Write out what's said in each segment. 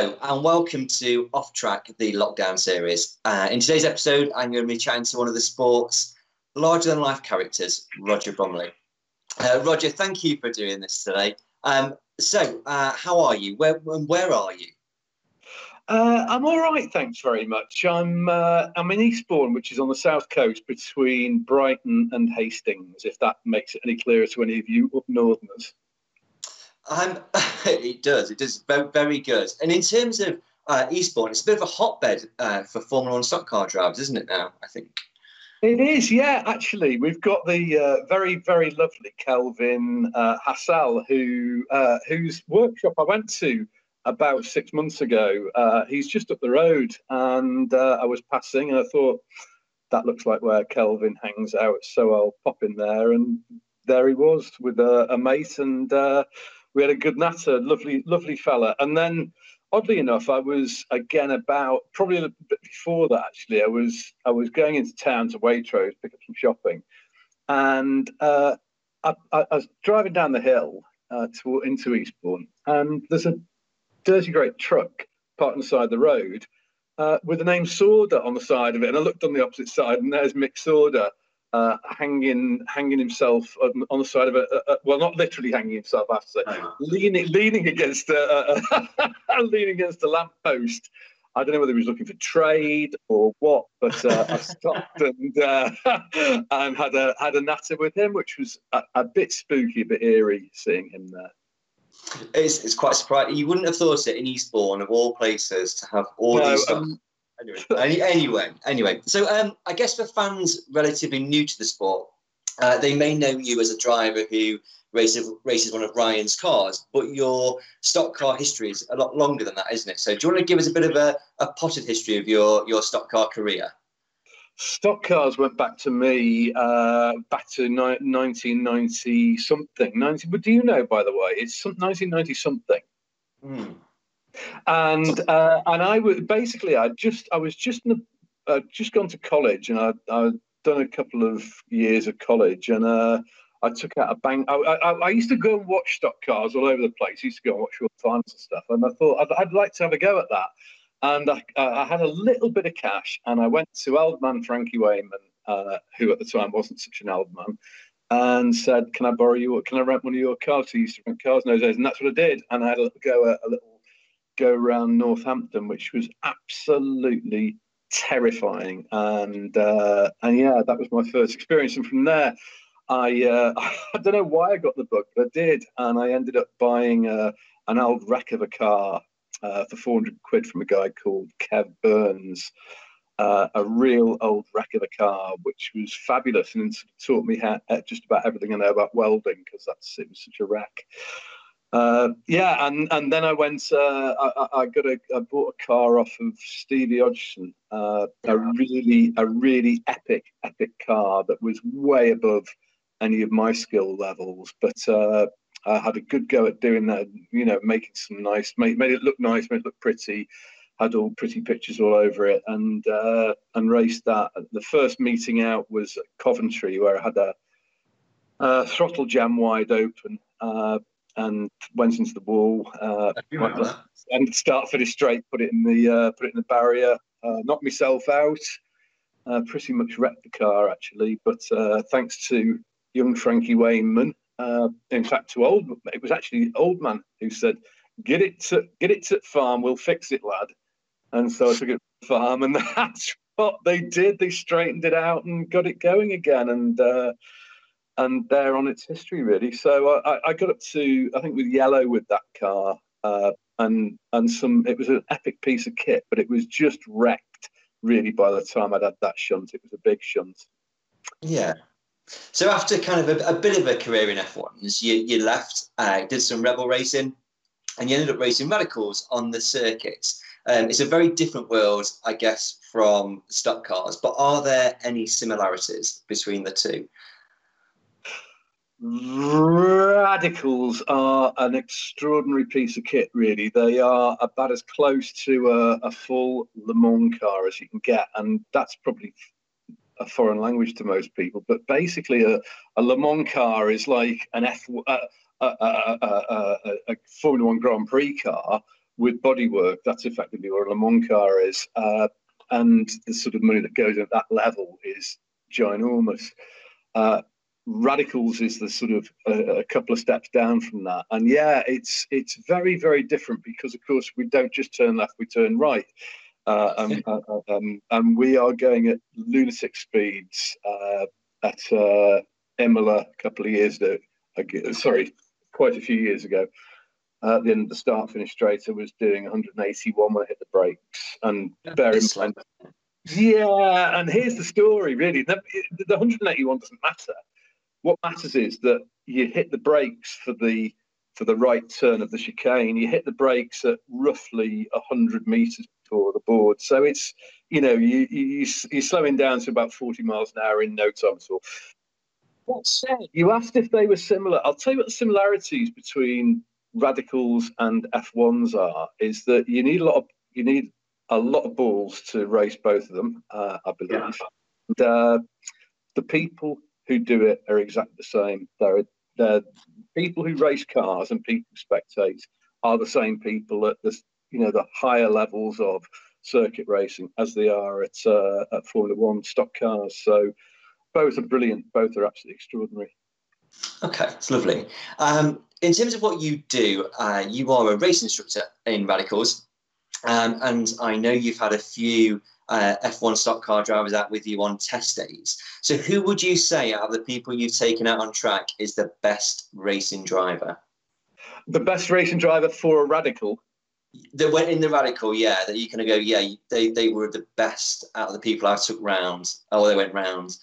Hello, and welcome to Off Track, the lockdown series. Uh, in today's episode, I'm going to be chatting to one of the sport's larger than life characters, Roger Bromley. Uh, Roger, thank you for doing this today. Um, so, uh, how are you? Where, where are you? Uh, I'm all right, thanks very much. I'm uh, I'm in Eastbourne, which is on the south coast between Brighton and Hastings. If that makes it any clearer to any of you up northerners. Um, it does. It does very, good. And in terms of uh, Eastbourne, it's a bit of a hotbed uh, for Formula One stock car drivers, isn't it? Now, I think. It is, yeah. Actually, we've got the uh, very, very lovely Kelvin uh, Hassel, who uh, whose workshop I went to about six months ago. Uh, he's just up the road, and uh, I was passing, and I thought that looks like where Kelvin hangs out, so I'll pop in there, and there he was with a, a mate, and we had a good natter. Lovely, lovely fella. And then, oddly enough, I was again about probably a bit before that. Actually, I was I was going into town to Waitrose pick up some shopping, and uh, I, I, I was driving down the hill uh, to, into Eastbourne, and there's a dirty great truck parked on the side of the road uh, with the name Sauder on the side of it. And I looked on the opposite side, and there's Mick Sauder uh, hanging hanging himself on, on the side of a, a, well, not literally hanging himself, I have to say, oh. leaning leaning against a, a leaning against a lamppost. I don't know whether he was looking for trade or what, but uh, I stopped and uh, and had a had a natter with him, which was a, a bit spooky, a bit eerie seeing him there. It's, it's quite surprising. You wouldn't have thought it in Eastbourne, of all places, to have all no, these. Um, anyway, anyway, anyway. So um, I guess for fans relatively new to the sport, uh, they may know you as a driver who races, races one of Ryan's cars, but your stock car history is a lot longer than that, isn't it? So do you want to give us a bit of a, a potted history of your, your stock car career? Stock cars went back to me uh, back to ni- 1990 something. 90, but do you know, by the way, it's some, 1990 something. Mm. And uh, and I was basically I just I was just in the, uh, just gone to college and I I'd done a couple of years of college and uh, I took out a bank. I, I, I, used to go and watch stock cars all over the place. I used to go and watch World Finals and stuff, and I thought I'd, I'd like to have a go at that and I, I, had a little bit of cash, and I went to old man Frankie Wainman, uh, who at the time wasn't such an old man, and said, "Can I borrow you? Can I rent one of your cars?" He used to rent cars in those days, and that's what I did. And I had a go a, a little go around Northampton, which was absolutely terrifying. And uh, and yeah, that was my first experience. And from there, I uh, I don't know why I got the book, but I did, and I ended up buying uh, an old wreck of a car uh, for 400 quid from a guy called Kev Burns. Uh, a real old wreck of a car, which was fabulous and taught me how, just about everything I know about welding because that's it was such a wreck. Uh, yeah, and and then I went. Uh, I, I, got a. I bought a car off of Stevie Hodgson. Uh, a really, a really epic, epic car that was way above any of my skill levels. But uh, I had a good go at doing that, you know, making some nice, made, made it look nice, made it look pretty, had all pretty pictures all over it, and uh, and raced that. The first meeting out was at Coventry, where I had a, a throttle jam wide open uh, and went into the wall. Uh, and start finish straight, put it in the uh, put it in the barrier, uh, knocked myself out. Uh, pretty much wrecked the car actually, but uh, thanks to young Frankie Wainman, uh, in fact, to old, it was actually old man who said, "Get it to get it to farm, we'll fix it, lad." And so I took it to the farm, and that's what they did. They straightened it out and got it going again, and uh, and there on its history really. So I, I, got up to I think with yellow with that car, uh, and and some. It was an epic piece of kit, but it was just wrecked really by the time I'd had that shunt. It was a big shunt. Yeah, so after kind of a, a bit of a career in F1s, you, you left, uh, did some rebel racing, and you ended up racing radicals on the circuits. Um, it's a very different world, I guess, from stock cars. But are there any similarities between the two? Radicals are an extraordinary piece of kit, really. They are about as close to a, a full Le Mans car as you can get, and that's probably a foreign language to most people, but basically a, a Le Mans car is like an F a, a, Formula One Grand Prix car with bodywork. That's effectively what a Le Mans car is. Uh, and the sort of money that goes at that level is ginormous. Uh, radicals is the sort of a, a, couple of steps down from that. And yeah it's it's very very different because of course we don't just turn left we turn right. Uh, um, uh, uh, um, and we are going at lunatic speeds uh, at uh, Imola a couple of years ago sorry quite a few years ago. Uh, at the end of the start finish straight I was doing 181 when I hit the brakes. And bear in mind yeah and here's the story really. The, the 181 doesn't matter what matters is that you hit the brakes for the for the right turn of the chicane. You hit the brakes at roughly 100 meters before the board. So it's, you know, you, you, you're slowing down to about 40 miles an hour in no time at all. That said, you asked if they were similar. I'll tell you what the similarities between radicals and F1s are, is that you need a lot of, you need a lot of balls to race both of them, uh, I believe. Yeah. And, uh, the people who do it are exactly the same. They're, they're people who race cars and people who spectate are the same people at the you know the higher levels of circuit racing as they are at uh, at Formula One stock cars. So both are brilliant. Both are absolutely extraordinary. Okay, it's lovely. Um, in terms of what you do, uh, you are a race instructor in Radicals, um, and I know you've had a few uh, F1 stock car drivers out with you on test days. So, who would you say out of the people you've taken out on track is the best racing driver? The best racing driver for a radical. That went in the radical, yeah. That you kind of go, yeah. They they were the best out of the people I took round. Oh, they went round.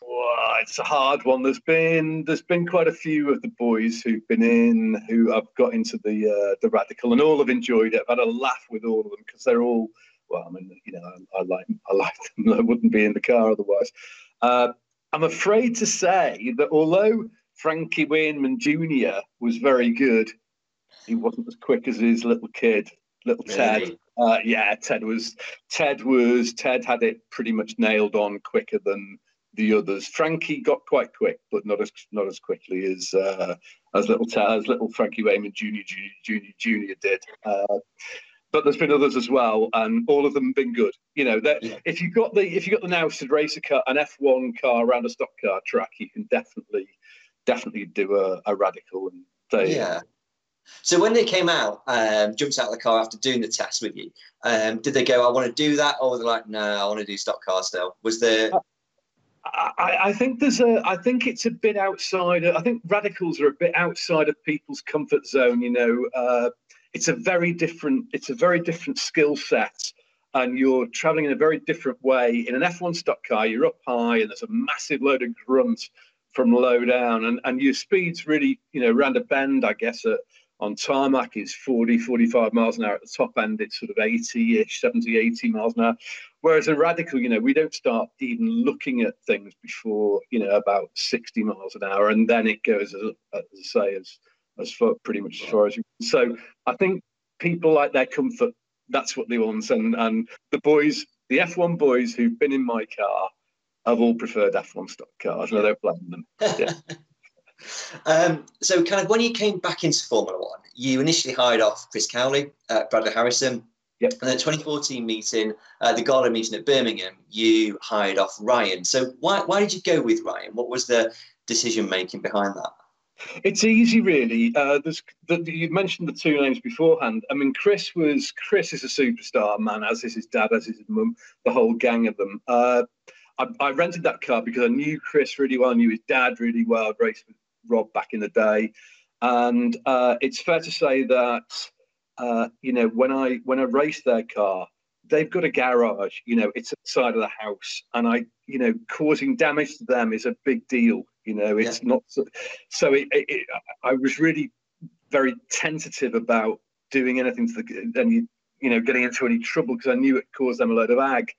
Well, it's a hard one. There's been there's been quite a few of the boys who've been in who I've got into the uh, the radical, and all have enjoyed it. I've had a laugh with all of them because they're all well, I mean, you know, I, I like I like them. I wouldn't be in the car otherwise. Uh, I'm afraid to say that although Frankie Wainman Jr. was very good, he wasn't as quick as his little kid, little Ted. Uh, yeah, Ted was Ted was Ted had it pretty much nailed on quicker than the others. Frankie got quite quick, but not as not as quickly as uh, as little Ted, as little Frankie Jr. Jr. Jr. Jr. did. Uh, but there's been others as well, and all of them have been good. You know, yeah. if you've got the if you got the now to race a car, an F1 car around a stock car track, you can definitely definitely do a, a radical and they, yeah. So when they came out, um, jumped out of the car after doing the test with you, um, did they go, "I want to do that," or were they like, "No, I want to do stock car still"? Was there? I, I, think there's a. I think it's a bit outside. I think radicals are a bit outside of people's comfort zone. You know, uh, it's a very different it's a very different skill set and you're traveling in a very different way. In an f1 stock car you're up high and there's a massive load of grunt from low down and, and your speed's really you know around a bend i guess at, on tarmac is 40 45 miles an hour at the top end it's sort of 80ish 70 80 miles an hour. Whereas a radical you know we don't start even looking at things before you know about 60 miles an hour and then it goes as, as i say as as far pretty much as far as you. Can so I think people like their comfort. That's what they want, and and the boys, the F1 boys who've been in my car, have all preferred F1 stock cars. Yeah. I don't blame them. Yeah. um, so, kind of when you came back into Formula One, you initially hired off Chris Cowley, uh, Bradley Harrison. Yep. And the 2014 meeting, uh, the Gala meeting at Birmingham, you hired off Ryan. So why, why did you go with Ryan? What was the decision making behind that? It's easy, really. Uh, there's the, you mentioned the two names beforehand. I mean, Chris was Chris is a superstar man, as is his dad, as is his mum, the whole gang of them. Uh, I, I, rented that car because I knew Chris really well, I knew his dad really well. I'd raced with Rob back in the day, and uh, it's fair to say that uh, you know when I when I raced their car, they've got a garage. You know, it's at the side of the house, and I you know causing damage to them is a big deal you know, it's yeah. not so. so it, it, I was really very tentative about doing anything to the, and you, you know, getting into any trouble because I knew it caused them a load of ag.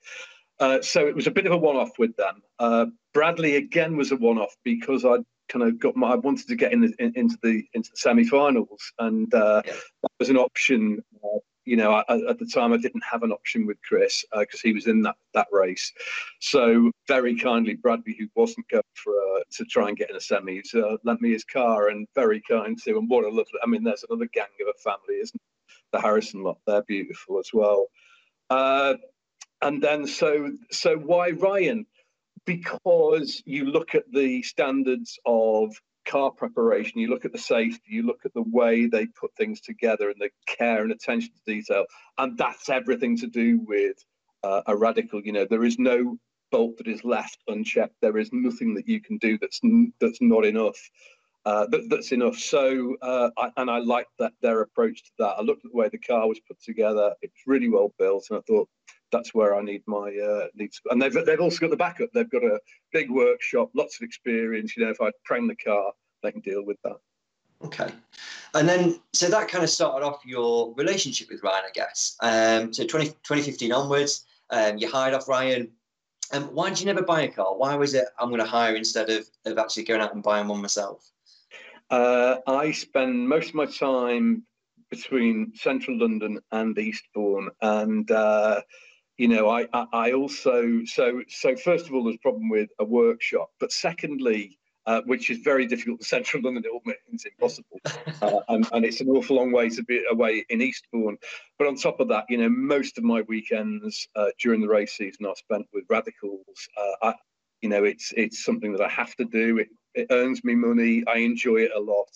Uh, so it was a bit of a one-off with them. Uh, Bradley again was a one-off because I kind of got my I wanted to get in, the, in into the into the semi-finals, and uh, yeah. that was an option uh, you know, I, at the time I didn't have an option with Chris because uh, he was in that that race. So very kindly, Bradley, who wasn't going for uh, to try and get in a semi, uh, lent me his car, and very kind to. And what a lovely! I mean, there's another gang of a family, isn't? the Harrison lot. They're beautiful as well. Uh, and then so so why Ryan? Because you look at the standards of car preparation, you look at the safety, you look at the way they put things together and the care and attention to detail, and that's everything to do with uh, a radical. You know, there is no bolt that is left unchecked. There is nothing that you can do that's that's not enough. Uh, that, that's enough. So, uh, I, and I liked that their approach to that. I looked at the way the car was put together. It was really well built, and I thought that's where I need my uh, needs. And they've they've also got the backup. They've got a big workshop, lots of experience. You know, if I prang the car, they can deal with that. Okay, and then so that kind of started off your relationship with Ryan, I guess. Um, so 20, 2015 onwards, um, you hired off Ryan. Um, why did you never buy a car? Why was it I'm going to hire instead of, of actually going out and buying one myself? Uh, I spend most of my time between central London and Eastbourne, and uh, you know, I, I, I also so so first of all, there's a problem with a workshop, but secondly, uh, which is very difficult in central London. It almost impossible, uh, and, and, it's an awful long way to be away in Eastbourne. But on top of that, you know, most of my weekends uh, during the race season are spent with radicals. Uh, I, you know, it's it's something that I have to do. It it earns me money. I enjoy it a lot.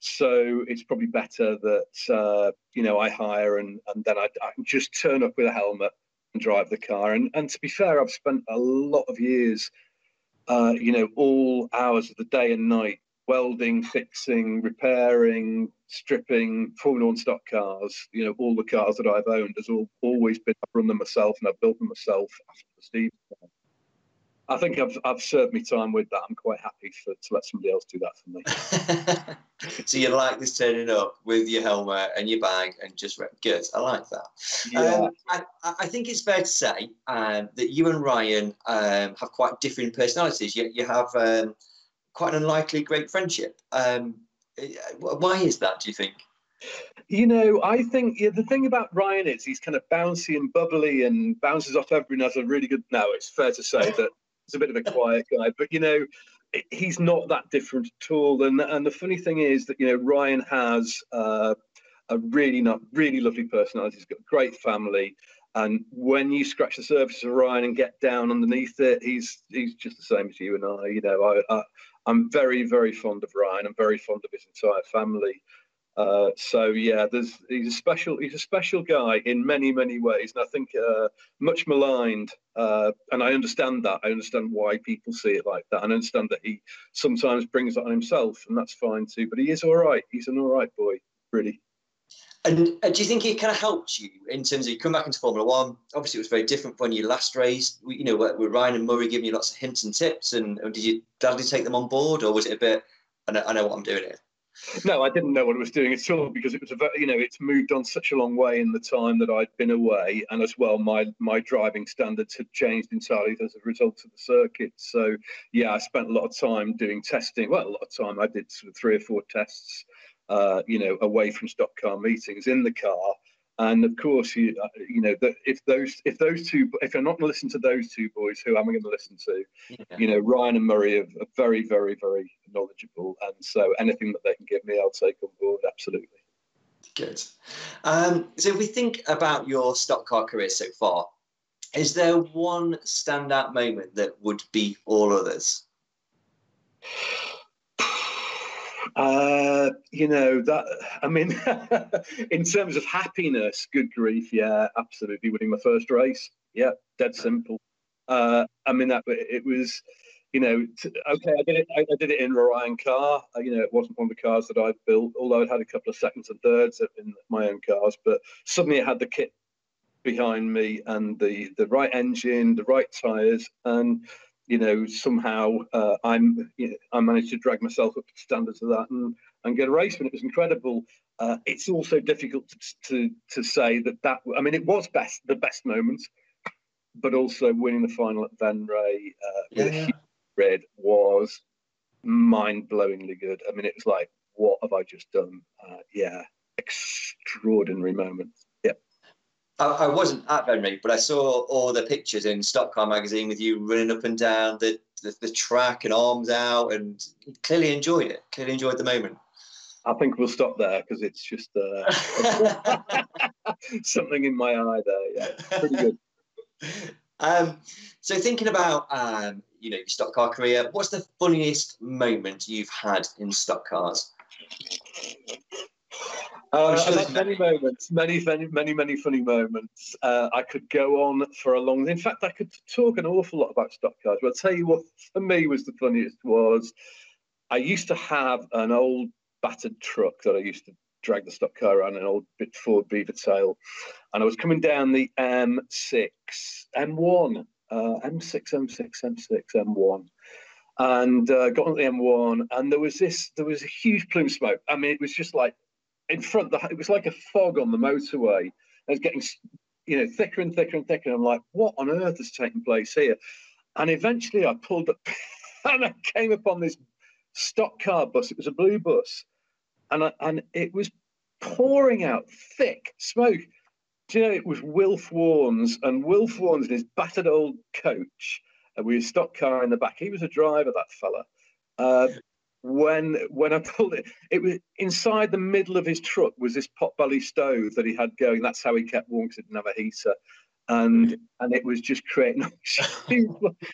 So it's probably better that uh, you know I hire and and then I, I, can just turn up with a helmet drive the car. And and to be fair, I've spent a lot of years, uh, you know, all hours of the day and night welding, fixing, repairing, stripping Formula One stock cars. You know, all the cars that I've owned has all, always been I've run them myself and I've built them myself after the Steve. I think I've, I've served my time with that. I'm quite happy for, to let somebody else do that for me. so you like this turning up with your helmet and your bag and just good. I like that. Yeah. Um, I, I, think it's fair to say um, that you and Ryan um, have quite different personalities. You, you have um, quite an unlikely great friendship. Um, why is that? Do you think? You know, I think yeah, the thing about Ryan is he's kind of bouncy and bubbly and bounces off everyone has a really good. No, it's fair to say that He's a bit of a quiet guy, but you know, he's not that different at all. And and the funny thing is that you know Ryan has uh, a really not really lovely personality. He's got a great family, and when you scratch the surface of Ryan and get down underneath it, he's he's just the same as you and I. You know, I, I I'm very very fond of Ryan. I'm very fond of his entire family. Uh, so yeah, he's a special he's a special guy in many many ways, and I think uh, much maligned. Uh, and I understand that. I understand why people see it like that, and I understand that he sometimes brings it on himself, and that's fine too. But he is all right. He's an all right boy, really. And uh, do you think it kind of helped you in terms of you come back into Formula One? Obviously, it was very different when you last raced. You know, with Ryan and Murray giving you lots of hints and tips, and, and did you gladly take them on board, or was it a bit? I know, I know what I'm doing here. No, I didn't know what I was doing at all because it was a very, you know, it's moved on such a long way in the time that I'd been away, and as well, my my driving standards had changed entirely as a result of the circuit. So, yeah, I spent a lot of time doing testing. Well, a lot of time. I did sort of three or four tests, uh, you know, away from stock car meetings in the car, and of course, you uh, you know that if those if those two if I'm not going to listen to those two boys, who am I going to listen to? Yeah. You know, Ryan and Murray are, are, very very very knowledgeable, and so anything that they can give me, I'll take on board absolutely. Good. Um, so if we think about your stock car career so far, is there one standout moment that would be all others? Uh, you know that. I mean, in terms of happiness, good grief, yeah, absolutely. Winning my first race, yeah, dead simple. Uh, I mean that it was, you know, t- okay. I did it. I, I, did it in a Ryan car. Uh, you know, it wasn't one of the cars that I built, although I'd had a couple of seconds and thirds in my own cars. But suddenly, it had the kit behind me and the the right engine, the right tires, and you know, somehow uh, I'm, you know, I managed to drag myself up to standards of that and, and get a race and it was incredible. Uh, it's also difficult to, to, to say that that, I mean, it was best, the best moment, but also winning the final at Venray uh, with yeah. Red was mind-blowingly good. I mean, it was like, what have I just done? Uh, yeah, extraordinary moment. I, I wasn't at Venray, but I saw all the pictures in Stock Car magazine with you running up and down the, the, the track and arms out, and clearly enjoyed it. Clearly enjoyed the moment. I think we'll stop there because it's just uh, something in my eye there. Yeah, pretty good. Um, so thinking about um, you know your stock car career, what's the funniest moment you've had in stock cars? Uh, sure many moments, many, many, many, many funny moments. Uh, I could go on for a long. Time. In fact, I could talk an awful lot about stock cars. But I'll tell you what, for me, was the funniest was I used to have an old battered truck that I used to drag the stock car around, an old bit Ford Beaver tail, and I was coming down the M6, M1, uh, M6, M6, M6, M1 and uh, got on the M1, and there was this, there was a huge plume smoke. I mean, it was just like in front. The, it was like a fog on the motorway. It was getting, you know, thicker and thicker and thicker. I'm like, what on earth is taking place here? And eventually, I pulled up, and I came upon this stock car bus. It was a blue bus, and I, and it was pouring out thick smoke. Do you know it was Wilf Warnes, and Wilf Warnes in his battered old coach and we stock car in the back. He was a driver, that fella. Uh, when when I pulled it, it was inside the middle of his truck was this potbelly stove that he had going. That's how he kept warm because it didn't have a heater, and and it was just creating.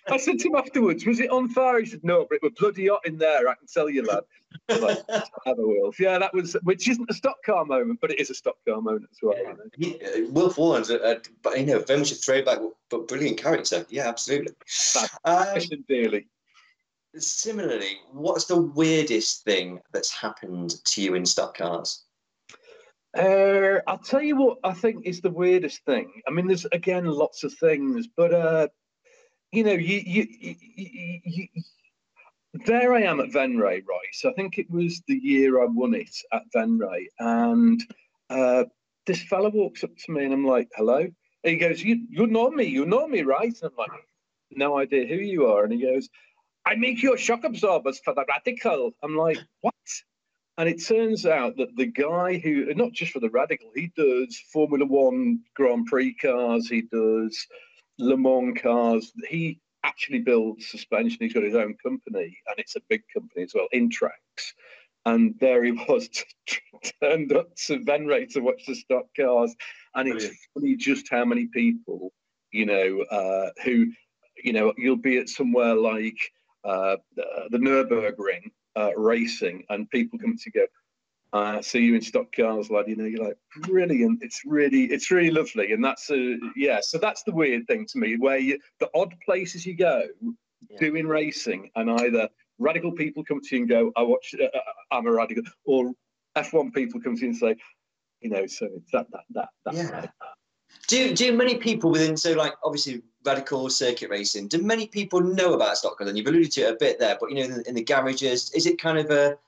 I said to him afterwards, "Was it on fire?" He said, "No, but it was bloody hot in there. I can tell you, lad." Like, Wilf. Yeah, that was which isn't a stock car moment, but it is a stock car moment as well. Yeah. Warnes, uh, but you know, very much a throwback, but brilliant character. Yeah, absolutely. Um, dearly similarly, what's the weirdest thing that's happened to you in stock cars? Uh, I'll tell you what I think is the weirdest thing. I mean, there's again lots of things, but uh, you know, you, you, you, you, there I am at Venray, right? So I think it was the year I won it at Venray, and uh, this fella walks up to me, and I'm like, "Hello." And he goes, "You, you know me? You know me, right?" And I'm like, "No idea who you are." And he goes, I make your shock absorbers for the radical. I'm like, what? And it turns out that the guy who, not just for the radical, he does Formula One Grand Prix cars, he does Le Mans cars. He actually builds suspension. He's got his own company, and it's a big company as well, Intrax. And there he was, turned up to Venray to watch the stock cars. And it's funny just how many people, you know, uh, who, you know, you'll be at somewhere like uh, the Nurburgring uh, racing, and people come to go. Uh, see you in stock cars, lad. You know, you're like brilliant. It's really, it's really lovely, and that's a yeah. So that's the weird thing to me, where you the odd places you go yeah. doing racing, and either radical people come to you and go, "I watch, uh, uh I'm a radical," or F1 people come to you and say, you know, so it's that that that. That's yeah. Do do many people within so like obviously radical circuit racing? Do many people know about stock cars? And you've alluded to it a bit there, but you know, in, in the garages, is it kind of a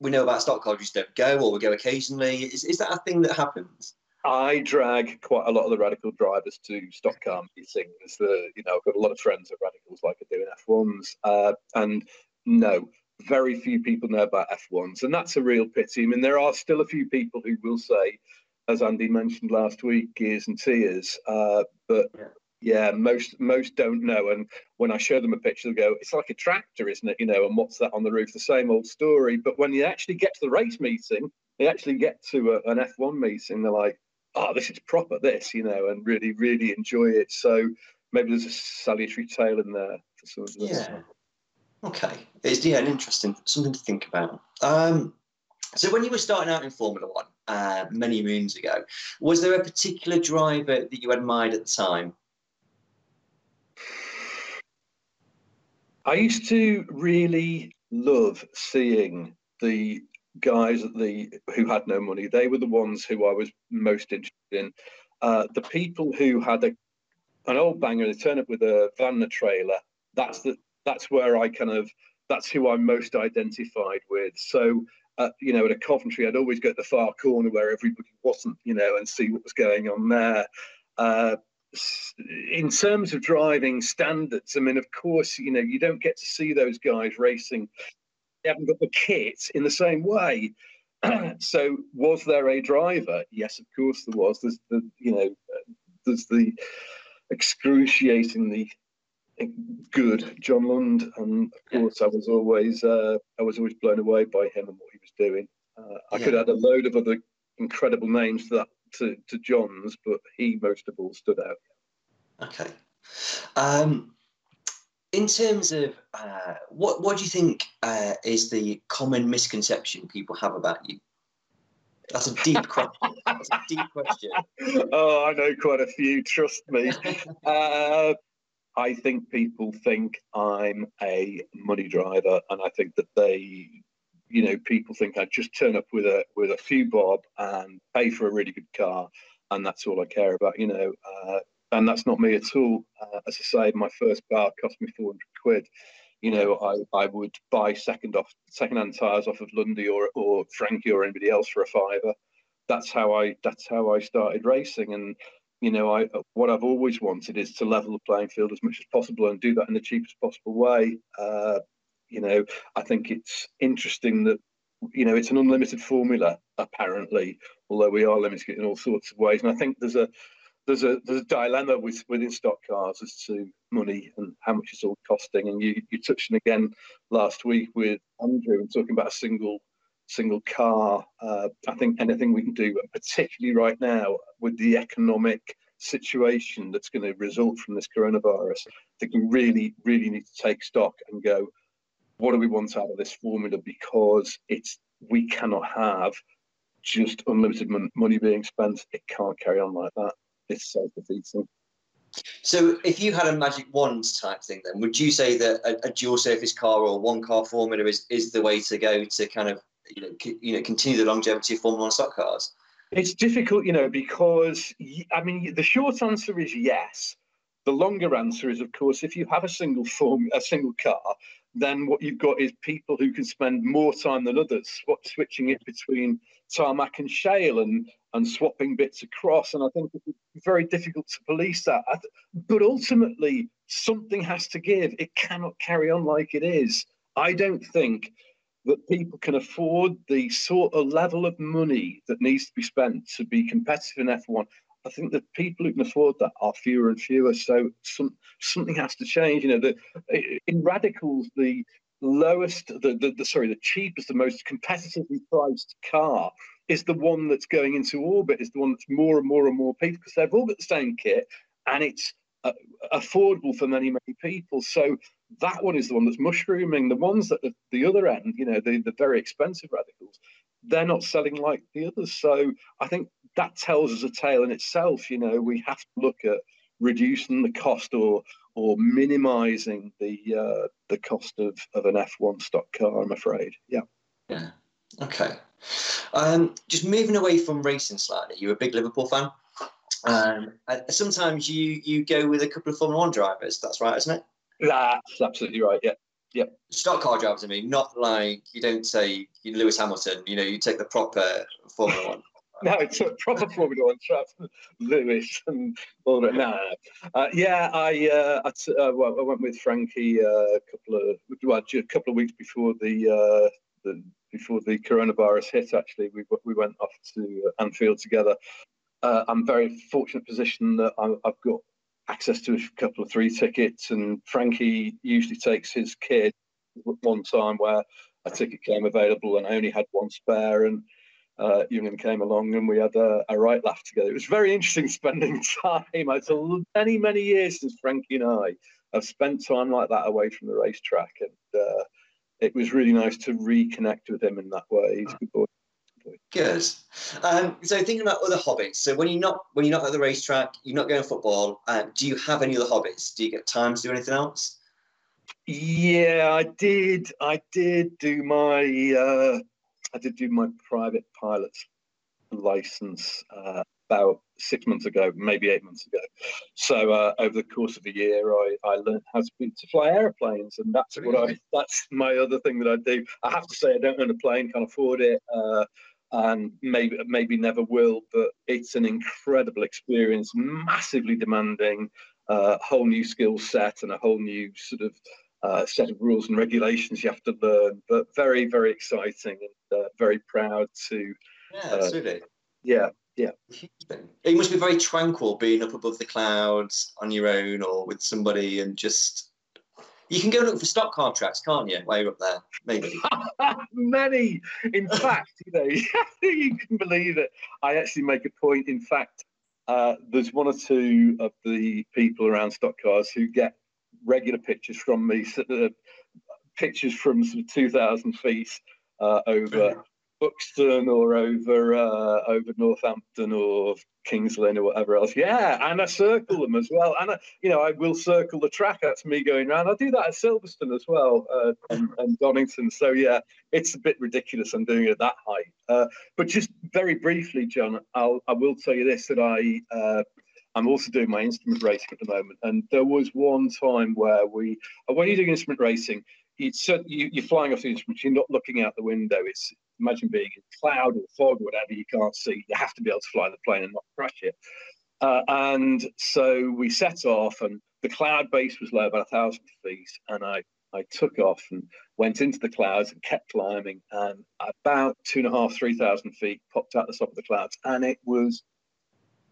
we know about stock cars, we just don't go, or we go occasionally? Is is that a thing that happens? I drag quite a lot of the radical drivers to stock car meetings. The you know, I've got a lot of friends at radicals like I do in F1s, uh, and no, very few people know about F1s, and that's a real pity. I mean, there are still a few people who will say as Andy mentioned last week, gears and tears. Uh, but yeah. yeah. most most don't know. And when I show them a picture, they go, "It's like a tractor, isn't it?" You know, and what's that on the roof? The same old story. But when you actually get to the race meeting, they actually get to a, an F1 meeting, they're like, "Oh, this is proper, this," you know, and really really enjoy it. So maybe there's a salutary tale in there for some of us. Yeah. Okay, it's yeah, an interesting something to think about. Um, so when you were starting out in Formula One uh, many moons ago, was there a particular driver that you admired at the time? I used to really love seeing the guys at the who had no money. They were the ones who I was most interested in. Uh, the people who had a, an old banger, they turn up with a van and trailer. That's the that's where I kind of that's who I'm most identified with. So uh, you know, at a Coventry, I'd always go to the far corner where everybody wasn't, you know, and see what was going on there. Uh, in terms of driving standards, I mean, of course, you know, you don't get to see those guys racing. They haven't got the kit in the same way. so, was there a driver? Yes, of course there was. There's the, you know, there's the excruciatingly good John Lund, and of course, I was always, uh, I was always blown away by him and what was doing. Uh, I yeah. could add a load of other incredible names to that to, to John's, but he most of all stood out. Okay. Um, in terms of uh, what, what do you think uh, is the common misconception people have about you? That's a deep question. That's a deep question. Oh, I know quite a few. Trust me. uh, I think people think I'm a money driver, and I think that they, you know, people think I just turn up with a with a few bob and pay for a really good car, and that's all I care about. You know, uh, and that's not me at all. Uh, as I say, my first car cost me 400 quid. You know, I, I would buy second off second hand tires off of Lundy or or Frankie or anybody else for a fiver. That's how I that's how I started racing. And you know, I what I've always wanted is to level the playing field as much as possible and do that in the cheapest possible way. Uh, you know, I think it's interesting that you know it's an unlimited formula apparently, although we are limited in all sorts of ways. And I think there's a there's a there's a dilemma with within stock cars as to money and how much it's all costing. And you you touched on again last week with Andrew and talking about a single single car. Uh, I think anything we can do, particularly right now with the economic situation that's going to result from this coronavirus, I think we really really need to take stock and go, what do we want out of this formula? Because it's we cannot have just unlimited mon- money being spent. It can't carry on like that it's self defeating. So, if you had a magic wand type thing, then would you say that a, a, dual surface car or one car formula is, is the way to go to kind of you know c- you know continue the longevity of Formula One stock cars? It's difficult, you know, because I mean the short answer is yes. The longer answer is, of course, if you have a single form, a single car, then what you've got is people who can spend more time than others, switching it between tarmac and shale and and swapping bits across. And I think it's very difficult to police that. But ultimately, something has to give. It cannot carry on like it is. I don't think that people can afford the sort of level of money that needs to be spent to be competitive in F1. I think the people who can afford that are fewer and fewer. So some, something has to change. You know, the, in radicals, the lowest, the, the, the sorry, the cheapest, the most competitively priced car is the one that's going into orbit, is the one that's more and more and more people because they've all got the same kit and it's uh, affordable for many, many people. So that one is the one that's mushrooming. The ones that at the other end, you know, the, the very expensive radicals, they're not selling like the others. So I think that tells us a tale in itself. You know, we have to look at reducing the cost or or minimizing the uh, the cost of, of an F1 stock car. I'm afraid. Yeah. Yeah. Okay. Um, just moving away from racing slightly, you're a big Liverpool fan. Um, sometimes you you go with a couple of Formula One drivers. That's right, isn't it? That's absolutely right. Yeah. Yeah. Stock car drivers, I mean, not like you don't say Lewis Hamilton. You know, you take the proper Formula One. no, it's a proper Formula One track, Lewis and all that. No, no. Uh, yeah, I, uh, I, t- uh, well, I went with Frankie uh, a couple of well, a couple of weeks before the uh, the before the coronavirus hit. Actually, we we went off to Anfield together. Uh, I'm very fortunate position that I, I've got access to a couple of three tickets, and Frankie usually takes his kid one time where a ticket came available and I only had one spare, and uh, Union came along and we had a, a, right laugh together. It was very interesting spending time. It's many, many years since Frankie and I have spent time like that away from the racetrack, and uh, it was really nice to reconnect with him in that way. He's a good boy. Good. Um, so thinking about other hobbies. So when you're not when you're not at the racetrack, you're not going football. Um, do you have any other hobbies? Do you get time to do anything else? Yeah, I did. I did do my. Uh, I did do my private pilot's license uh, about six months ago, maybe eight months ago. So uh, over the course of a year, I, I learned how to, to fly airplanes, and that's what I. That's my other thing that I do. I have to say, I don't own a plane, can't afford it, uh, and maybe maybe never will. But it's an incredible experience, massively demanding, uh, whole new skill set, and a whole new sort of. Uh, set of rules and regulations you have to learn, but very, very exciting and uh, very proud to. Yeah, uh, absolutely. Yeah, yeah. It must be very tranquil being up above the clouds on your own or with somebody and just You can go look for stock car tracks, can't you? While you're up there, maybe. Many, in fact, you know, you can believe it. I actually make a point. In fact, uh, there's one or two of the people around stock cars who get regular pictures from me, uh, pictures from sort of 2,000 feet uh, over Buxton or over uh, over Northampton or Kings Lynn or whatever else. Yeah, and I circle them as well. And I, you know, I will circle the track. That's me going around. I do that at Silverstone as well uh, and, and, Donington. So yeah, it's a bit ridiculous. I'm doing it at that height. Uh, but just very briefly, John, I'll I will tell you this that I. I'm also doing my instrument rating at the moment, and there was one time where we, when you're doing instrument rating, it's you, you're flying off the instruments. You're not looking out the window. It's imagine being in cloud or fog or whatever you can't see. You have to be able to fly the plane and not crash it. Uh, and so we set off, and the cloud base was low, about a thousand feet. And I, I took off and went into the clouds and kept climbing. And about two and a half, three thousand feet, popped out the top of the clouds, and it was.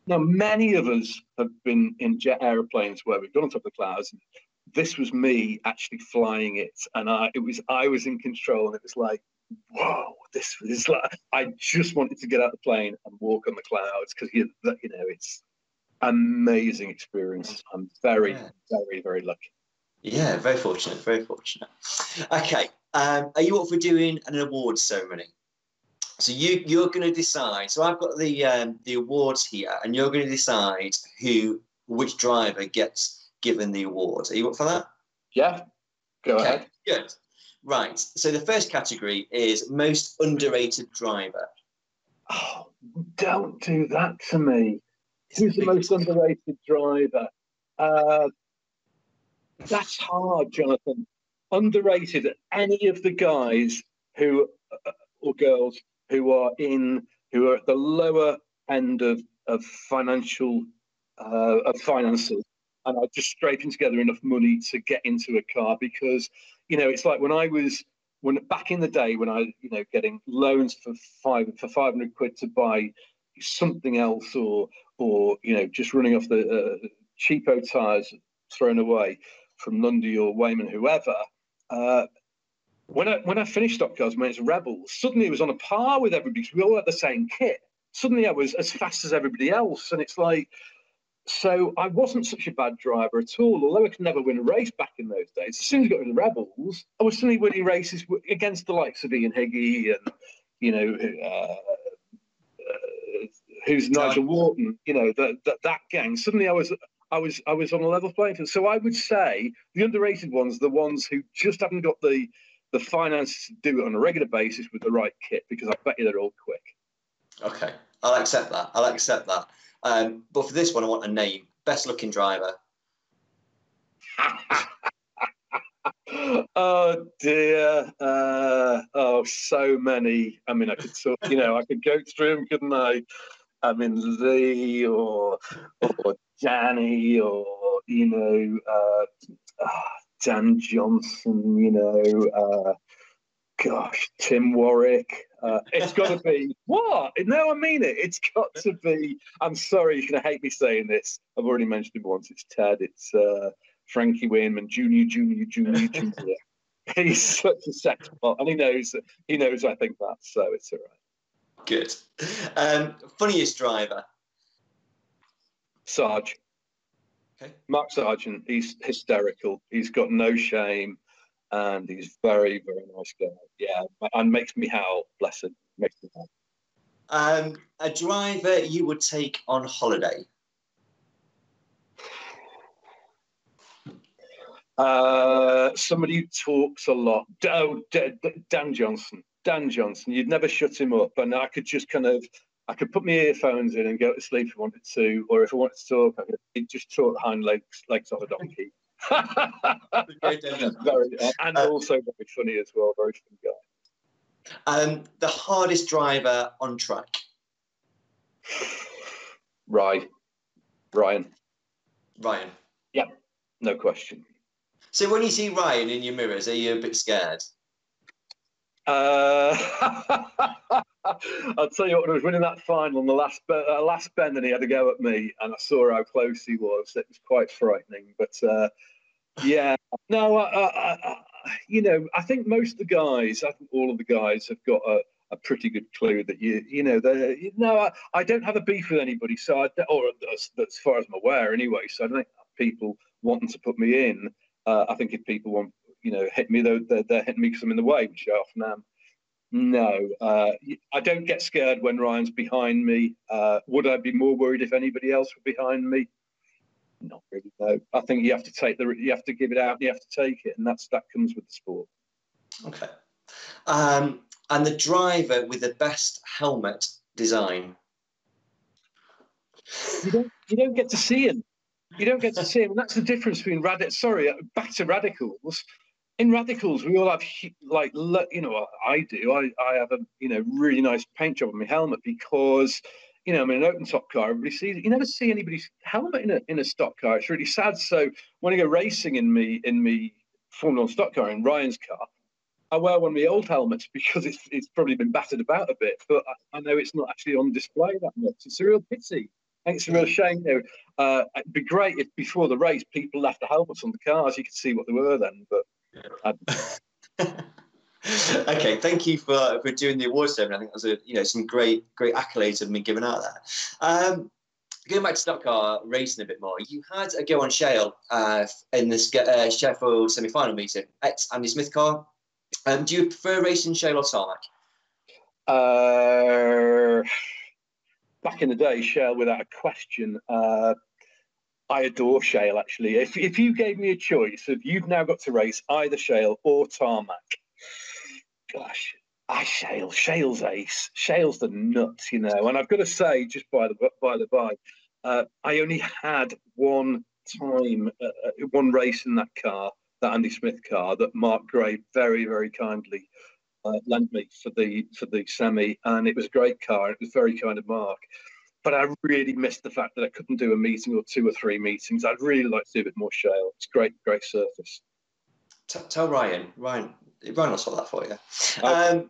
Now, many of us have been in jet aeroplanes where we've gone on top of the clouds. This was me actually flying it, and I it was I was in control, and it was like whoa, this is like, I just wanted to get out the plane and walk on the clouds because you, you know, it's amazing experience. I'm very, yeah. very, very lucky. Yeah, very fortunate, very fortunate. Okay, um, are you up for doing an awards ceremony? So you you're going to decide. So I've got the um, the awards here, and you're going to decide who which driver gets given the award. Are you up for that? Yeah, go okay, ahead. Good. Right. So the first category is most underrated driver. Oh, don't do that to me. Who's the most underrated driver? Uh, that's hard, Jonathan. Underrated. Any of the guys who uh, or girls who are in who are at the lower end of of financial uh, of finances and are just scraping together enough money to get into a car because you know, it's like when I was when back in the day when I, you know, getting loans for five for five hundred quid to buy something else, or or you know, just running off the uh, cheapo tires thrown away from Lundy or Wainman, whoever. Uh, when I when I finished stock cars, when it's Rebels, suddenly it was on a par with everybody because we all had the same kit. Suddenly I was as fast as everybody else, and it's like so I wasn't such a bad driver at all, although I could never win a race back in those days. As soon as I got in the Rebels, I was suddenly winning races against the likes of Ian Higgy and, you know, uh, uh, who's Nigel Wharton, you know, that, that, that gang. Suddenly I was I was I was on a level playing field. So I would say the underrated ones, the ones who just haven't got the the finances to do it on a regular basis with the right kit, because I bet you they're all quick. Okay, I'll accept that. I'll accept that. Um, but for this one, I want a name. Best looking driver. oh dear. Uh, oh, so many. I mean, I could sort, you know, I could go through them, couldn't I? I mean, Lee or or Danny or you know, uh, uh, Dan Johnson. You know, uh, gosh, Tim Warwick. Uh, it's got to be what? No, I mean it. It's got to be. I'm sorry, you're going to hate me saying this. I've already mentioned him once. It's Ted. It's uh, Frankie Wainman, Junior, Junior, Junior, Junior. He's such a sex pot, and he knows. He knows. I think that, so it's all right. Good. Um, funniest driver. Sarge. Okay. Mark Sargent. He's hysterical. He's got no shame and he's very, very nice guy. Yeah, and makes me howl. Bless him, makes me howl. Um, a driver you would take on holiday? Uh, somebody who talks a lot. Oh, Dan Johnson. Dan Johnson. You'd never shut him up, and I could just kind of. I could put my earphones in and go to sleep if I wanted to, or if I wanted to talk, I could just talk the hind legs legs off a donkey. very, and uh, also very funny as well. Very funny guy. Um, the hardest driver on track. Ryan. Ryan. Ryan. Yeah, no question. So when you see Ryan in your mirrors, are you a bit scared? Uh, I'll tell you what, I was winning that final on the last uh, last bend, and he had to go at me, and I saw how close he was. It was quite frightening. But uh, yeah, no, I, I, you know, I think most of the guys, I think all of the guys have got a, a pretty good clue that you, you know, they no, I, I don't have a beef with anybody, so I, or as, as far as I'm aware, anyway. So I don't think people wanting to put me in. Uh, I think if people want, you know, hit me, they're, they're hitting me because I'm in the way, which I often am. No, uh, I don't get scared when Ryan's behind me. Uh, would I be more worried if anybody else were behind me? Not really. No, I think you have to take the, you have to give it out, you have to take it, and that's that comes with the sport. Okay. Um, and the driver with the best helmet design. You don't, you don't get to see him. You don't get to see him, and that's the difference between radical. Sorry, back to radicals in radicals we all have like you know i do. I i have a you know really nice paint job on my helmet because you know i'm in an open top car everybody sees it. You never see anybody's helmet in a, in a stock car. It's really sad. So when i go racing in me in me formula one stock car in ryan's car i wear one of my old helmets because it's, it's probably been battered about a bit but I, I know it's not actually on display that much. It's a real pity. It's a real shame. You know, uh, it'd be great if before the race people left the helmets on the cars. You could see what they were then, but okay, thank you for, for doing the awards ceremony. I think that was a, you know some great great accolades have been given out there. Um, going back to stock car racing a bit more, you had a go on Shale uh, in the uh, Sheffield semi-final meeting, ex Andy Smith car. Um, do you prefer racing Shale or tarmac? Uh, back in the day, Shale without a question. Uh, I adore shale actually. If, if you gave me a choice of you've now got to race either shale or tarmac, gosh, I shale. Shale's ace. Shale's the nuts, you know. And I've got to say, just by the by the by, uh, I only had one time, uh, uh, one race in that car, that Andy Smith car, that Mark Gray very very kindly uh, lent me for the for the semi, and it was a great car. It was very kind of Mark but I really missed the fact that I couldn't do a meeting or two or three meetings. I'd really like to do a bit more shale. It's great, great surface. T- tell Ryan, Ryan, Ryan will sort that for you. Um,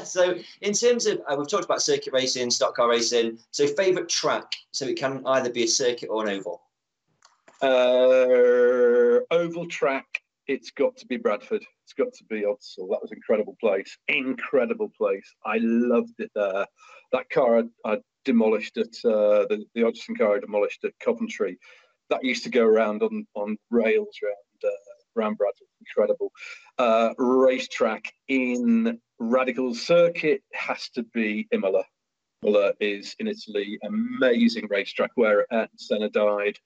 so, in terms of, uh, we've talked about circuit racing, stock car racing. So, favourite track? So, it can either be a circuit or an oval. Uh, oval track. It's got to be Bradford. It's got to be Odsal. That was an incredible place. Incredible place. I loved it there. That car I, I demolished at uh, the, the Hodgson car demolished at Coventry. That used to go around on, on rails around uh, around Bradford. Incredible uh, racetrack in Radical Circuit has to be Imola. Imola is in Italy, amazing racetrack where Senna died,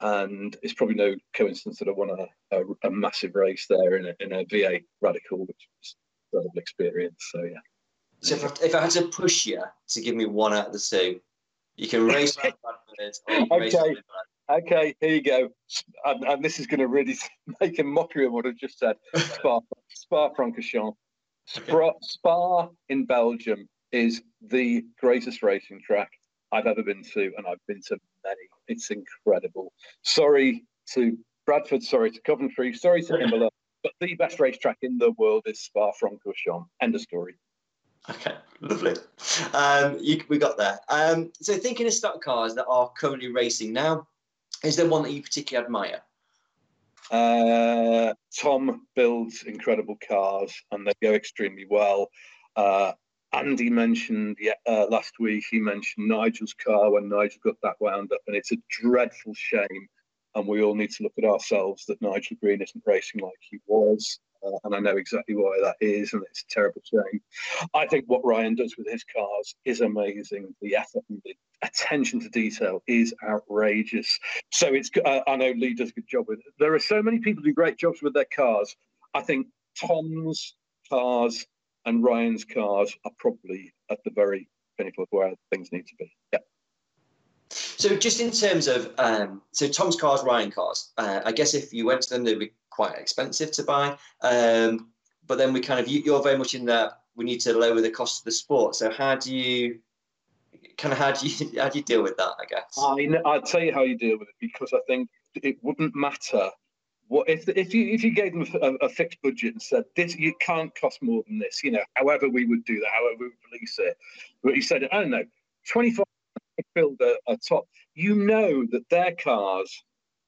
and it's probably no coincidence that I won a, a, a massive race there in a, in a V8 Radical, which was an incredible experience. So yeah. So if I, if I, had to push you to give me one out of the two, you can race Okay. Okay, here you go. And, and this is going to really make a mockery of what I've just said. Spa, Spa Francorchamps. Spa, Spa in Belgium is the greatest racing track I've ever been to, and I've been to many. It's incredible. Sorry to Bradford, sorry to Coventry, sorry to Imola, but the best racetrack in the world is Spa Francorchamps. End of story. Okay, lovely. Um, you, we got there. Um, so, thinking of stock cars that are currently racing now, is there one that you particularly admire? Uh, Tom builds incredible cars and they go extremely well. Uh, Andy mentioned uh, last week, he mentioned Nigel's car when Nigel got that wound up, and it's a dreadful shame. And we all need to look at ourselves that Nigel Green isn't racing like he was uh, and I know exactly why that is, and it's a terrible shame. I think what Ryan does with his cars is amazing. The effort and the attention to detail is outrageous. So it's uh, I know Lee does a good job with it. There are so many people who do great jobs with their cars. I think Tom's cars and Ryan's cars are probably at the very pinnacle of where things need to be. Yeah. So, just in terms of um, so Tom's cars, Ryan cars, uh, I guess if you went to them, they'd be quite expensive to buy. Um, but then we kind of you're very much in that we need to lower the cost of the sport. So how do you kind of how do you how do you deal with that? I guess I I'll tell you how you deal with it because I think it wouldn't matter. What if if you if you gave them a, a, fixed budget and said this you can't cost more than this, you know, however we would do that, however we would release it. But you said I don't know, twenty five build a, a top. You know that their cars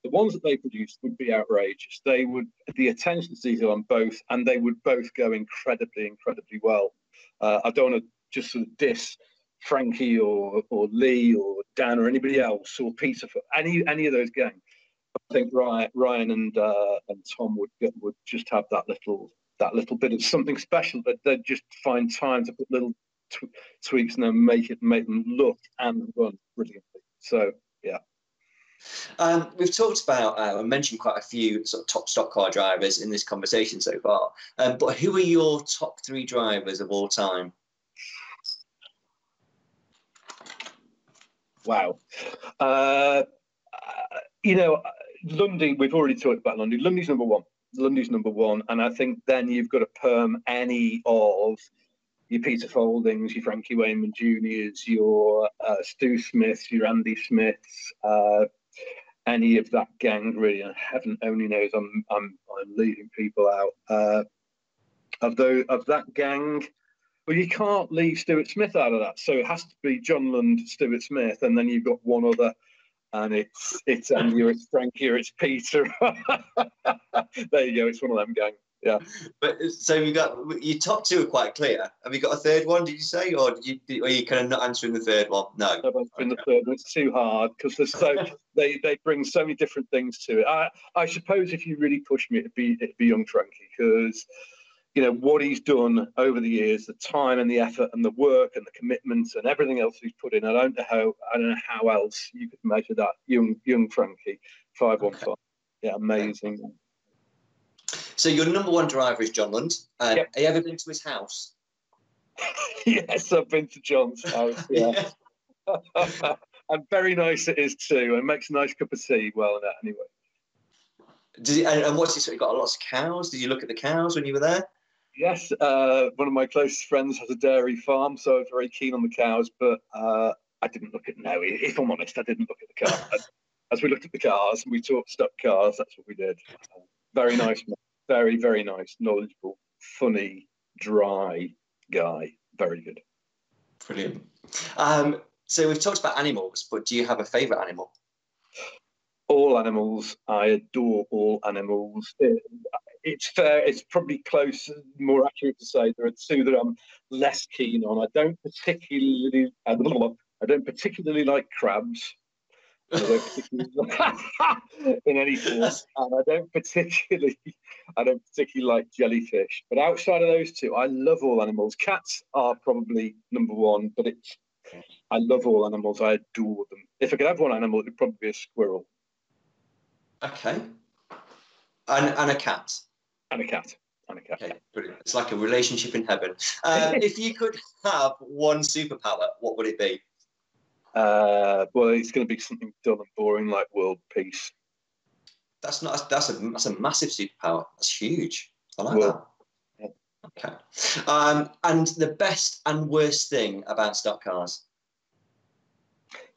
the ones that they produced would be outrageous. They would the attention to detail on both, and they would both go incredibly, incredibly well. Uh, I don't want to just sort of diss Frankie or or Lee or Dan or anybody else or Peter for any any of those gangs. I think Ryan, Ryan and uh, and Tom would get, would just have that little that little bit of something special, but they'd just find time to put little tw- tweaks and then make it make them look and run brilliantly. So yeah. Um, we've talked about uh, and mentioned quite a few sort of top stock car drivers in this conversation so far. Um, but who are your top three drivers of all time? Wow. Uh, you know, Lundy, we've already talked about Lundy. Lundy's number one. Lundy's number one. And I think then you've got to perm any of your Peter Faldings, your Frankie Wainman Juniors, your uh, Stu Smiths, your Andy Smiths, uh, any of that gang really. And heaven only knows I'm I'm I'm leaving people out. Uh, of those of that gang, well, you can't leave Stuart Smith out of that. So it has to be John Lund, Stuart Smith, and then you've got one other, and it's it's Andy, or it's Frankie, it's Peter. there you go. It's one of them gang. Yeah. But so you got your top two are quite clear. Have you got a third one? Did you say, or did you, are you kind of not answering the third one? No. I've answering okay. the third one. It's too hard because there's so they they bring so many different things to it. I I suppose if you really push me, it'd be it'd be young Frankie because you know what he's done over the years, the time and the effort and the work and the commitment and everything else he's put in. I don't know how I don't know how else you could measure that. Young young Frankie, five one five. Yeah, amazing. So your number one driver is John Lund. Uh, yep. Have you ever been to his house? yes, I've been to John's house. Yeah. and very nice it is too, and makes a nice cup of tea. Well, that anyway. Did he, and, and what's he? Got lots of cows. Did you look at the cows when you were there? Yes, uh, one of my closest friends has a dairy farm, so I was very keen on the cows. But uh, I didn't look at no. If I'm honest, I didn't look at the cars. As we looked at the cars and we talked stock cars, that's what we did. very nice, very very nice, knowledgeable, funny, dry guy. Very good. Brilliant. Um, so we've talked about animals, but do you have a favourite animal? All animals. I adore all animals it's fair. It's probably close, more accurate to say there are two that I'm less keen on. I don't particularly, I don't particularly like crabs. in any form, and I don't particularly, I don't particularly like jellyfish. But outside of those two, I love all animals. Cats are probably number one, but it's, I love all animals. I adore them. If I could have one animal, it would probably be a squirrel. Okay. And, and a cat and a cat. And a cat. Okay, brilliant. It's like a relationship in heaven. Uh, if you could have one superpower, what would it be? Uh, well, it's going to be something dull and boring like world peace. That's not. That's a that's a massive superpower. That's huge. I like well, that. Yeah. Okay. Um, and the best and worst thing about stock cars.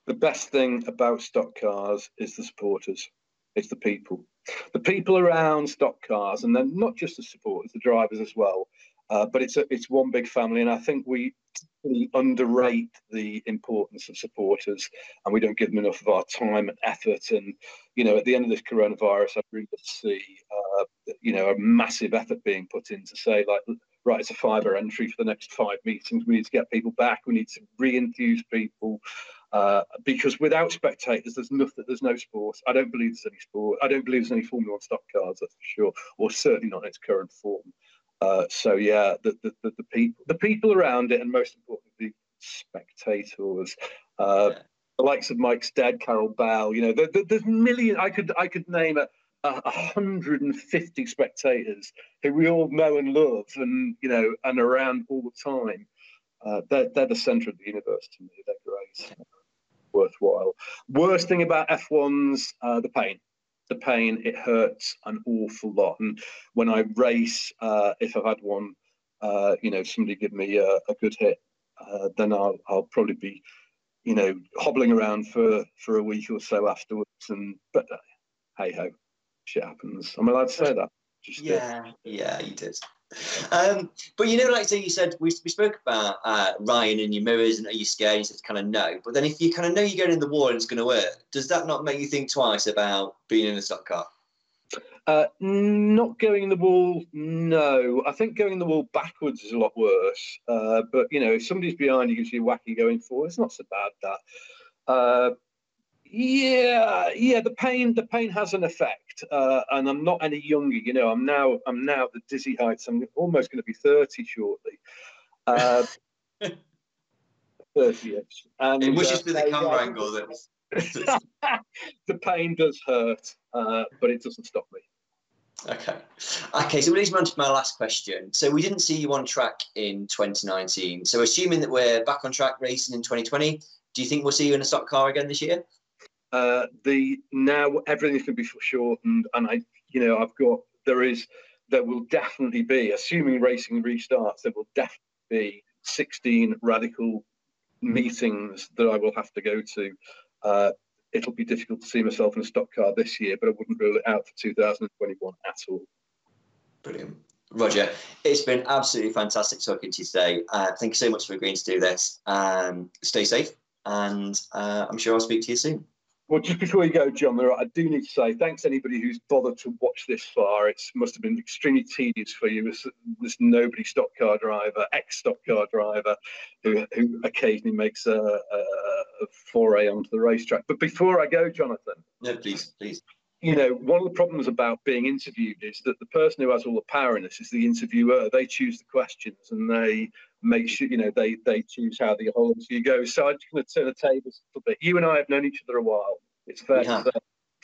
The best thing about stock cars is the supporters. It's the people the people around stock cars, and then not just the supporters, the drivers as well. Uh, but it's a, it's one big family, and I think we underrate the importance of supporters, and we don't give them enough of our time and effort. And you know, at the end of this coronavirus, I really see uh, you know a massive effort being put in to say like, right, it's a fiver entry for the next five meetings. We need to get people back. We need to re-enthuse people. Uh, because without spectators, there's nothing. There's no sport. I don't believe there's any sport. I don't believe there's any Formula One stock cars. That's for sure, or certainly not in its current form. Uh, so yeah, the, the, the, the, people, the people around it, and most importantly, the spectators. Uh, yeah. The likes of Mike's dad, Carol Bell. You know, there, there, there's million. I could I could name a, a 150 spectators who we all know and love, and you know, and around all the time. Uh, they're, they're the centre of the universe to me. They're great worthwhile. Worst thing about F1's uh, the pain. The pain it hurts an awful lot. And when I race, uh, if I've had one, uh, you know, somebody give me a, a good hit, uh, then I'll I'll probably be, you know, hobbling around for for a week or so afterwards. And but uh, hey ho, shit happens. I'm allowed to say that. Just yeah, yeah, you did. Um, but you know, like so you said, we, we spoke about uh, Ryan and your mirrors and are you scared? You said kind of no. But then if you kind of know you're going in the wall and it's going to work, does that not make you think twice about being in a stock car? Uh, not going in the wall, no. I think going in the wall backwards is a lot worse. Uh, but you know, if somebody's behind you gives you wacky going forward, it's not so bad that. Yeah, yeah. The pain, the pain has an effect, uh, and I'm not any younger. You know, I'm now, I'm now at the dizzy heights. I'm almost going to be thirty shortly. Uh, thirty ish. And it wishes uh, for the camera angle. the pain does hurt, uh, but it doesn't stop me. Okay. Okay, so leads me on to my last question. So we didn't see you on track in 2019. So assuming that we're back on track racing in 2020, do you think we'll see you in a stock car again this year? Uh, the now everything's going to be shortened, and I, you know, I've got there is there will definitely be, assuming racing restarts, there will definitely be 16 radical meetings that I will have to go to. Uh, it'll be difficult to see myself in a stock car this year, but I wouldn't rule it out for 2021 at all. Brilliant. Roger, it's been absolutely fantastic talking to you today. Uh, thank you so much for agreeing to do this. Um, stay safe, and uh, I'm sure I'll speak to you soon. Well, just before you go, John, I do need to say thanks anybody who's bothered to watch this far. It must have been extremely tedious for you as this nobody stock car driver, ex stock car driver, who, who occasionally makes a, a, a, foray onto the racetrack. But before I go, Jonathan. Yeah, please, please. You know, one of the problems about being interviewed is that the person who has all the power in this is the interviewer. They choose the questions and they make sure you know they they choose how the whole interview goes. So I'm just going to turn the tables a little bit. You and I have known each other a while. It's fair yeah. to say.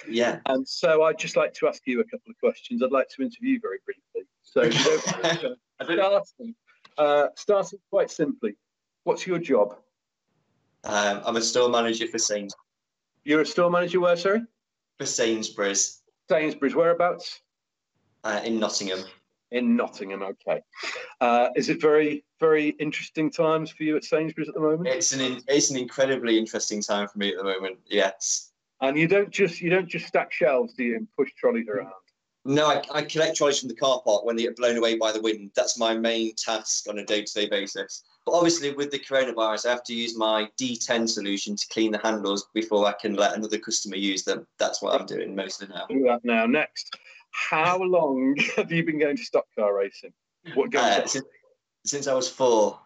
Yeah. And so I'd just like to ask you a couple of questions. I'd like to interview very briefly. So starting, uh, starting quite simply, what's your job? Um, I'm a store manager for Saint. You're a store manager where, sorry? For Sainsbury's. Sainsbury's, whereabouts? Uh, in Nottingham in Nottingham. Okay, uh, is it very very interesting times for you at Sainsbury's at the moment? It's an in, it's an incredibly interesting time for me at the moment. Yes. And you don't just you don't just stack shelves, do you, and push trolleys around? No, I, I collect trolleys from the car park when they get blown away by the wind. That's my main task on a day-to-day basis. But obviously, with the coronavirus, I have to use my D10 solution to clean the handles before I can let another customer use them. That's what I'm doing mostly now. Do that now. Next, how long have you been going to stock car racing? What uh, since, since I was four.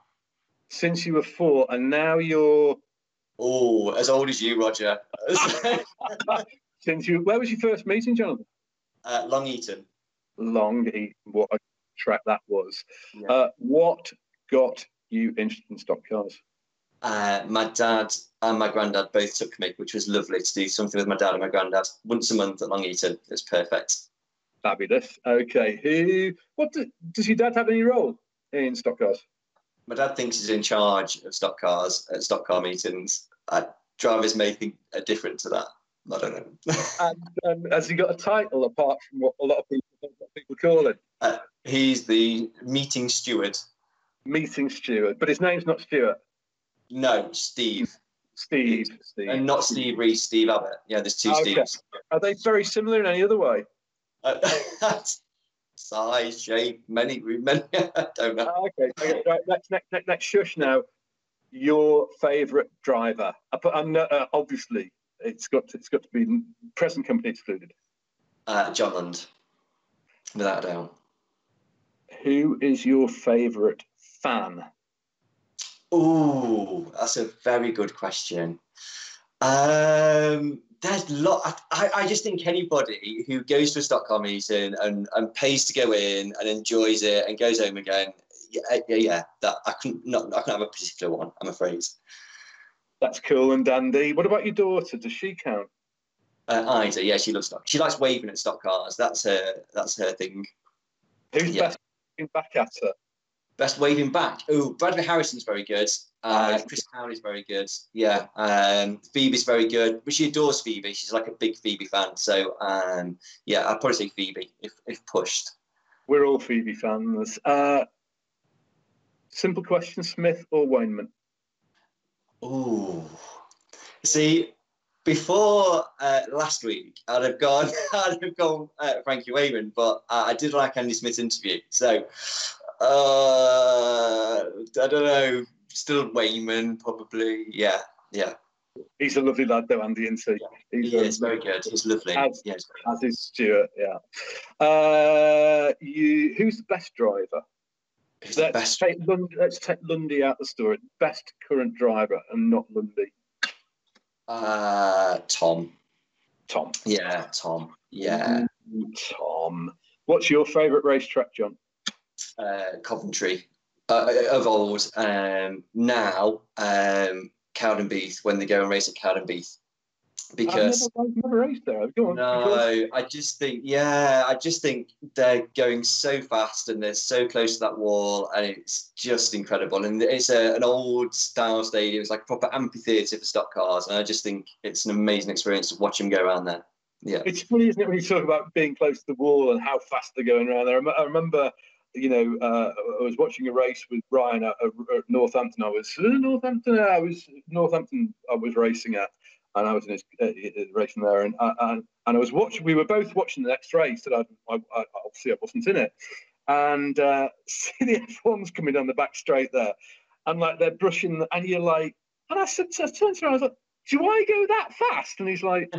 Since you were four, and now you're. Oh, as old as you, Roger. since you, where was your first meeting, Jonathan? Uh, Long Eaton. Long Eaton. What a track that was. Yeah. Uh, what got you interested in stock cars? Uh, my dad and my granddad both took me, which was lovely to do something with my dad and my granddad once a month at Long Eaton. It's perfect. Fabulous. Okay. Who? What do, does your dad have any role in stock cars? My dad thinks he's in charge of stock cars at stock car meetings. Uh, drivers may think a different to that. I don't know. and um, has he got a title apart from what a lot of people what people call him? Uh, he's the meeting steward. Meeting steward, but his name's not Stuart. No, Steve. Steve. Steve. And not Steve Reese, Steve Abbott. Yeah, there's two okay. Steves. Are they very similar in any other way? Uh, size, shape, many, many. I don't know. Ah, okay, okay. Right, next, next, next, next, shush now. Your favourite driver? I put, uh, obviously, it's got to, it's got to be present company excluded. Uh, John Lund, without a doubt. Who is your favourite fan? Oh, that's a very good question. Um, there's a lot. I, I just think anybody who goes to a stock car meeting and, and pays to go in and enjoys it and goes home again, yeah, yeah, yeah that I couldn't not I couldn't have a particular one. I'm afraid. That's cool and dandy. What about your daughter? Does she count? Uh, Ida, yeah, she loves stock. She likes waving at stock cars. That's her. That's her thing. Who's yeah. best back at her? Best waving back. Oh, Bradley Harrison's very good. Uh, Chris Cowley's very good. Yeah. Um, Phoebe's very good. But she adores Phoebe. She's like a big Phoebe fan. So um, yeah, I'd probably say Phoebe if, if pushed. We're all Phoebe fans. Uh, simple question: Smith or Wainman? Oh, see, before uh, last week, I'd have gone, I'd have gone uh, Frankie Wainman, but uh, I did like Andy Smith's interview. So uh, I don't know, still Wainman, probably. Yeah, yeah. He's a lovely lad, though, Andy, isn't he? He's he is very good. He's lovely. As, yes, as is Stuart. Yeah. Uh, you, who's the best driver? let's, best? Take Lundy, let's take Lundy out the story. Best current driver and not Lundy. Uh, Tom. Tom. Yeah, Tom. Yeah. Tom. What's your favourite racetrack, John? Uh, Coventry. Uh, of old. Um, now, um, Cowdenbeath when they go and race at Cowdenbeath because I've never, I've never raced there. Go on, no, I just think yeah, I just think they're going so fast and they're so close to that wall, and it's just incredible. And it's a, an old style stadium. It's like a proper amphitheatre for stock cars, and I just think it's an amazing experience to watch them go around there. Yeah, it's funny, isn't it, when you talk about being close to the wall and how fast they're going around there. I remember you know, uh, I was watching a race with Brian at, at Northampton. I was uh, Northampton. I was Northampton. I was racing at, and I was in his, uh, racing there, and, uh, and and I was watching. We were both watching the next race, and I, I, I obviously I wasn't in it, and uh, see the F1s coming down the back straight there, and like they're brushing, and you're like, and I said, I turned him, I was like, do I go that fast? And he's like,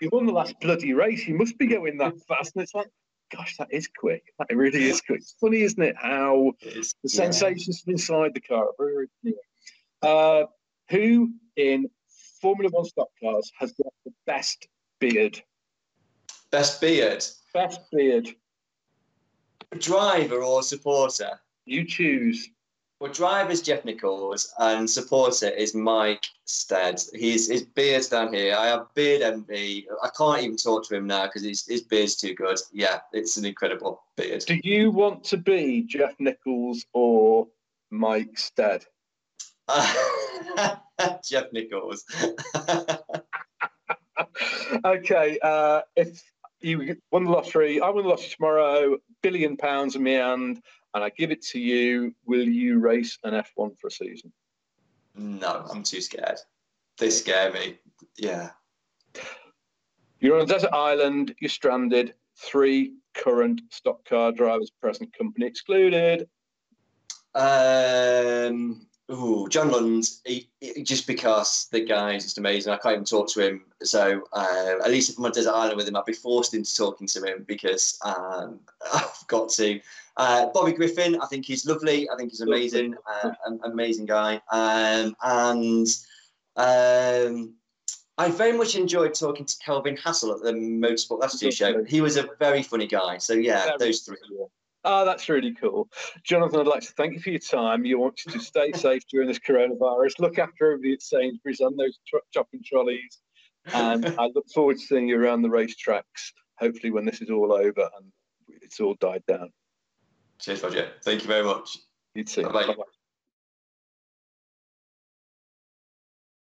you won the last bloody race, you must be going that fast, and it's like. Gosh, that is quick. That really is quick. It's funny, isn't it? How the yeah. sensations inside the car are very, very clear. Uh, who in Formula One stock cars has got the best beard? Best beard? Best beard. Driver or supporter? You choose. Well, driver is Jeff Nichols and supporter is Mike Stead. He's his beard's down here. I have beard envy. I can't even talk to him now because his, his beard's too good. Yeah, it's an incredible beard. Do you want to be Jeff Nichols or Mike Stead? Jeff Nichols. okay, uh, if you won the lottery, I win the lottery tomorrow, billion pounds in my hand, and I give it to you, will you race an F1 for a season? No, I'm too scared. They scare me. Yeah. You're on a desert island, you're stranded, three current stock car drivers present, company excluded. Um, Ooh, John Lund, he, he, just because the guy is just amazing. I can't even talk to him. So uh, at least if I'm on desert island with him, I'd be forced into talking to him because um, I've got to. Uh, Bobby Griffin, I think he's lovely. I think he's amazing, uh, amazing guy. Um, and um, I very much enjoyed talking to Kelvin Hassel at the Motorsport Last Year show. He was a very funny guy. So yeah, those three. Oh, that's really cool. Jonathan, I'd like to thank you for your time. You want to stay safe during this coronavirus. Look after everybody at Sainsbury's on those tr- shopping trolleys. And I look forward to seeing you around the racetracks, hopefully, when this is all over and it's all died down. Cheers, Roger. Thank you very much. You too. Bye-bye. Bye-bye.